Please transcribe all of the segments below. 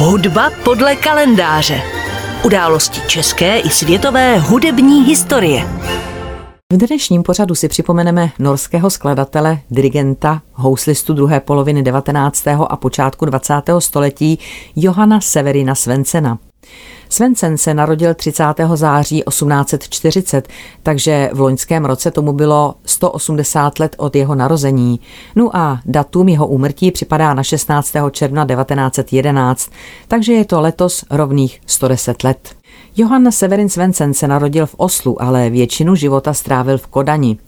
Hudba podle kalendáře. Události české i světové hudební historie. V dnešním pořadu si připomeneme norského skladatele, dirigenta, houslistu druhé poloviny 19. a počátku 20. století Johana Severina Svensena. Svensen se narodil 30. září 1840, takže v loňském roce tomu bylo 180 let od jeho narození. No a datum jeho úmrtí připadá na 16. června 1911, takže je to letos rovných 110 let. Johann Severin Svensen se narodil v Oslu, ale většinu života strávil v Kodani.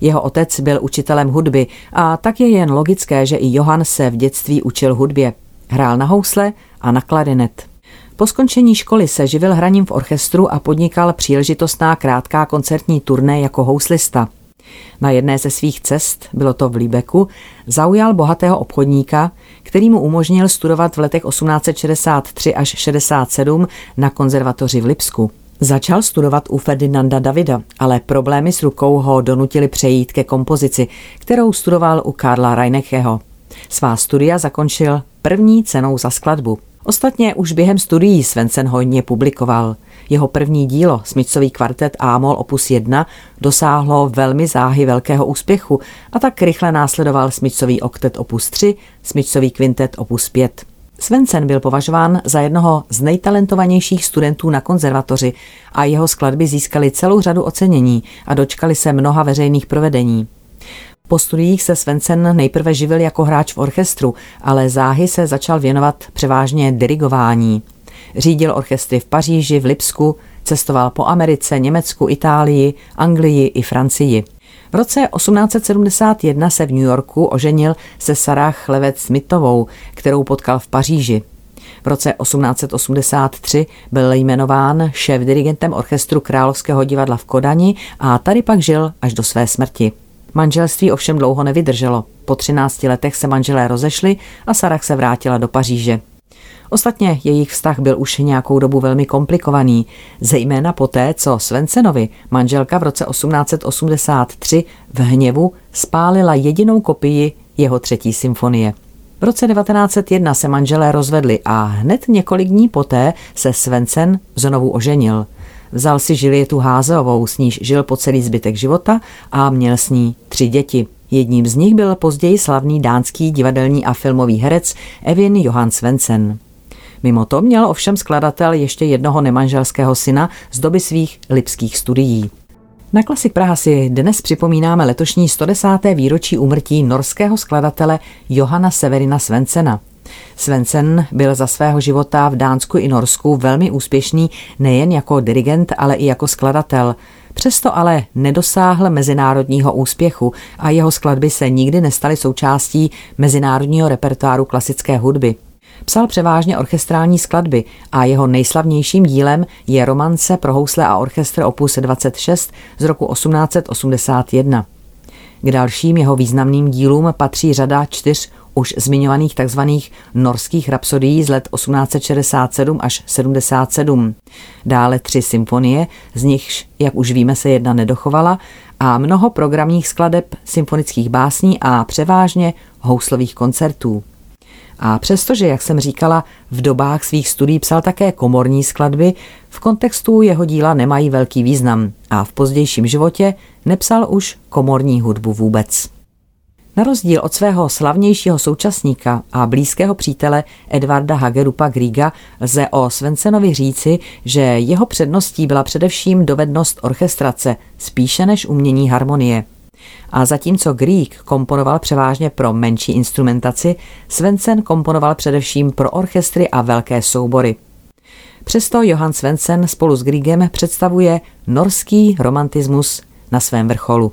Jeho otec byl učitelem hudby a tak je jen logické, že i Johann se v dětství učil hudbě. Hrál na housle a na klarinet. Po skončení školy se živil hraním v orchestru a podnikal příležitostná krátká koncertní turné jako houslista. Na jedné ze svých cest, bylo to v Líbeku, zaujal bohatého obchodníka, který mu umožnil studovat v letech 1863 až 67 na konzervatoři v Lipsku. Začal studovat u Ferdinanda Davida, ale problémy s rukou ho donutili přejít ke kompozici, kterou studoval u Karla Reinecheho. Svá studia zakončil první cenou za skladbu – Ostatně už během studií Svensen hojně publikoval. Jeho první dílo, Smicový kvartet Amol opus 1, dosáhlo velmi záhy velkého úspěchu a tak rychle následoval Smicový oktet opus 3, Smicový kvintet opus 5. Svensen byl považován za jednoho z nejtalentovanějších studentů na konzervatoři a jeho skladby získaly celou řadu ocenění a dočkali se mnoha veřejných provedení. Po studiích se Svensen nejprve živil jako hráč v orchestru, ale záhy se začal věnovat převážně dirigování. Řídil orchestry v Paříži, v Lipsku, cestoval po Americe, Německu, Itálii, Anglii i Francii. V roce 1871 se v New Yorku oženil se Sarah Levet Smithovou, kterou potkal v Paříži. V roce 1883 byl jmenován šéf-dirigentem orchestru Královského divadla v Kodani a tady pak žil až do své smrti. Manželství ovšem dlouho nevydrželo. Po 13 letech se manželé rozešli a Sarah se vrátila do Paříže. Ostatně jejich vztah byl už nějakou dobu velmi komplikovaný, zejména poté, co Svensenovi manželka v roce 1883 v hněvu spálila jedinou kopii jeho třetí symfonie. V roce 1901 se manželé rozvedli a hned několik dní poté se Svensen znovu oženil – Vzal si Žilietu Házeovou, s níž žil po celý zbytek života a měl s ní tři děti. Jedním z nich byl později slavný dánský divadelní a filmový herec Evin Johan Svensen. Mimo to měl ovšem skladatel ještě jednoho nemanželského syna z doby svých lipských studií. Na Klasik Praha si dnes připomínáme letošní 110. výročí úmrtí norského skladatele Johana Severina Svensena. Svensen byl za svého života v Dánsku i Norsku velmi úspěšný nejen jako dirigent, ale i jako skladatel. Přesto ale nedosáhl mezinárodního úspěchu a jeho skladby se nikdy nestaly součástí mezinárodního repertoáru klasické hudby. Psal převážně orchestrální skladby a jeho nejslavnějším dílem je romance pro housle a orchestr opus 26 z roku 1881. K dalším jeho významným dílům patří řada čtyř už zmiňovaných tzv. norských rapsodií z let 1867 až 77. Dále tři symfonie, z nichž, jak už víme, se jedna nedochovala, a mnoho programních skladeb symfonických básní a převážně houslových koncertů. A přestože, jak jsem říkala, v dobách svých studií psal také komorní skladby, v kontextu jeho díla nemají velký význam a v pozdějším životě nepsal už komorní hudbu vůbec. Na rozdíl od svého slavnějšího současníka a blízkého přítele Edvarda Hagerupa Griga lze o Svensenovi říci, že jeho předností byla především dovednost orchestrace, spíše než umění harmonie. A zatímco Grieg komponoval převážně pro menší instrumentaci, Svensen komponoval především pro orchestry a velké soubory. Přesto Johann Svensen spolu s Griegem představuje norský romantismus na svém vrcholu.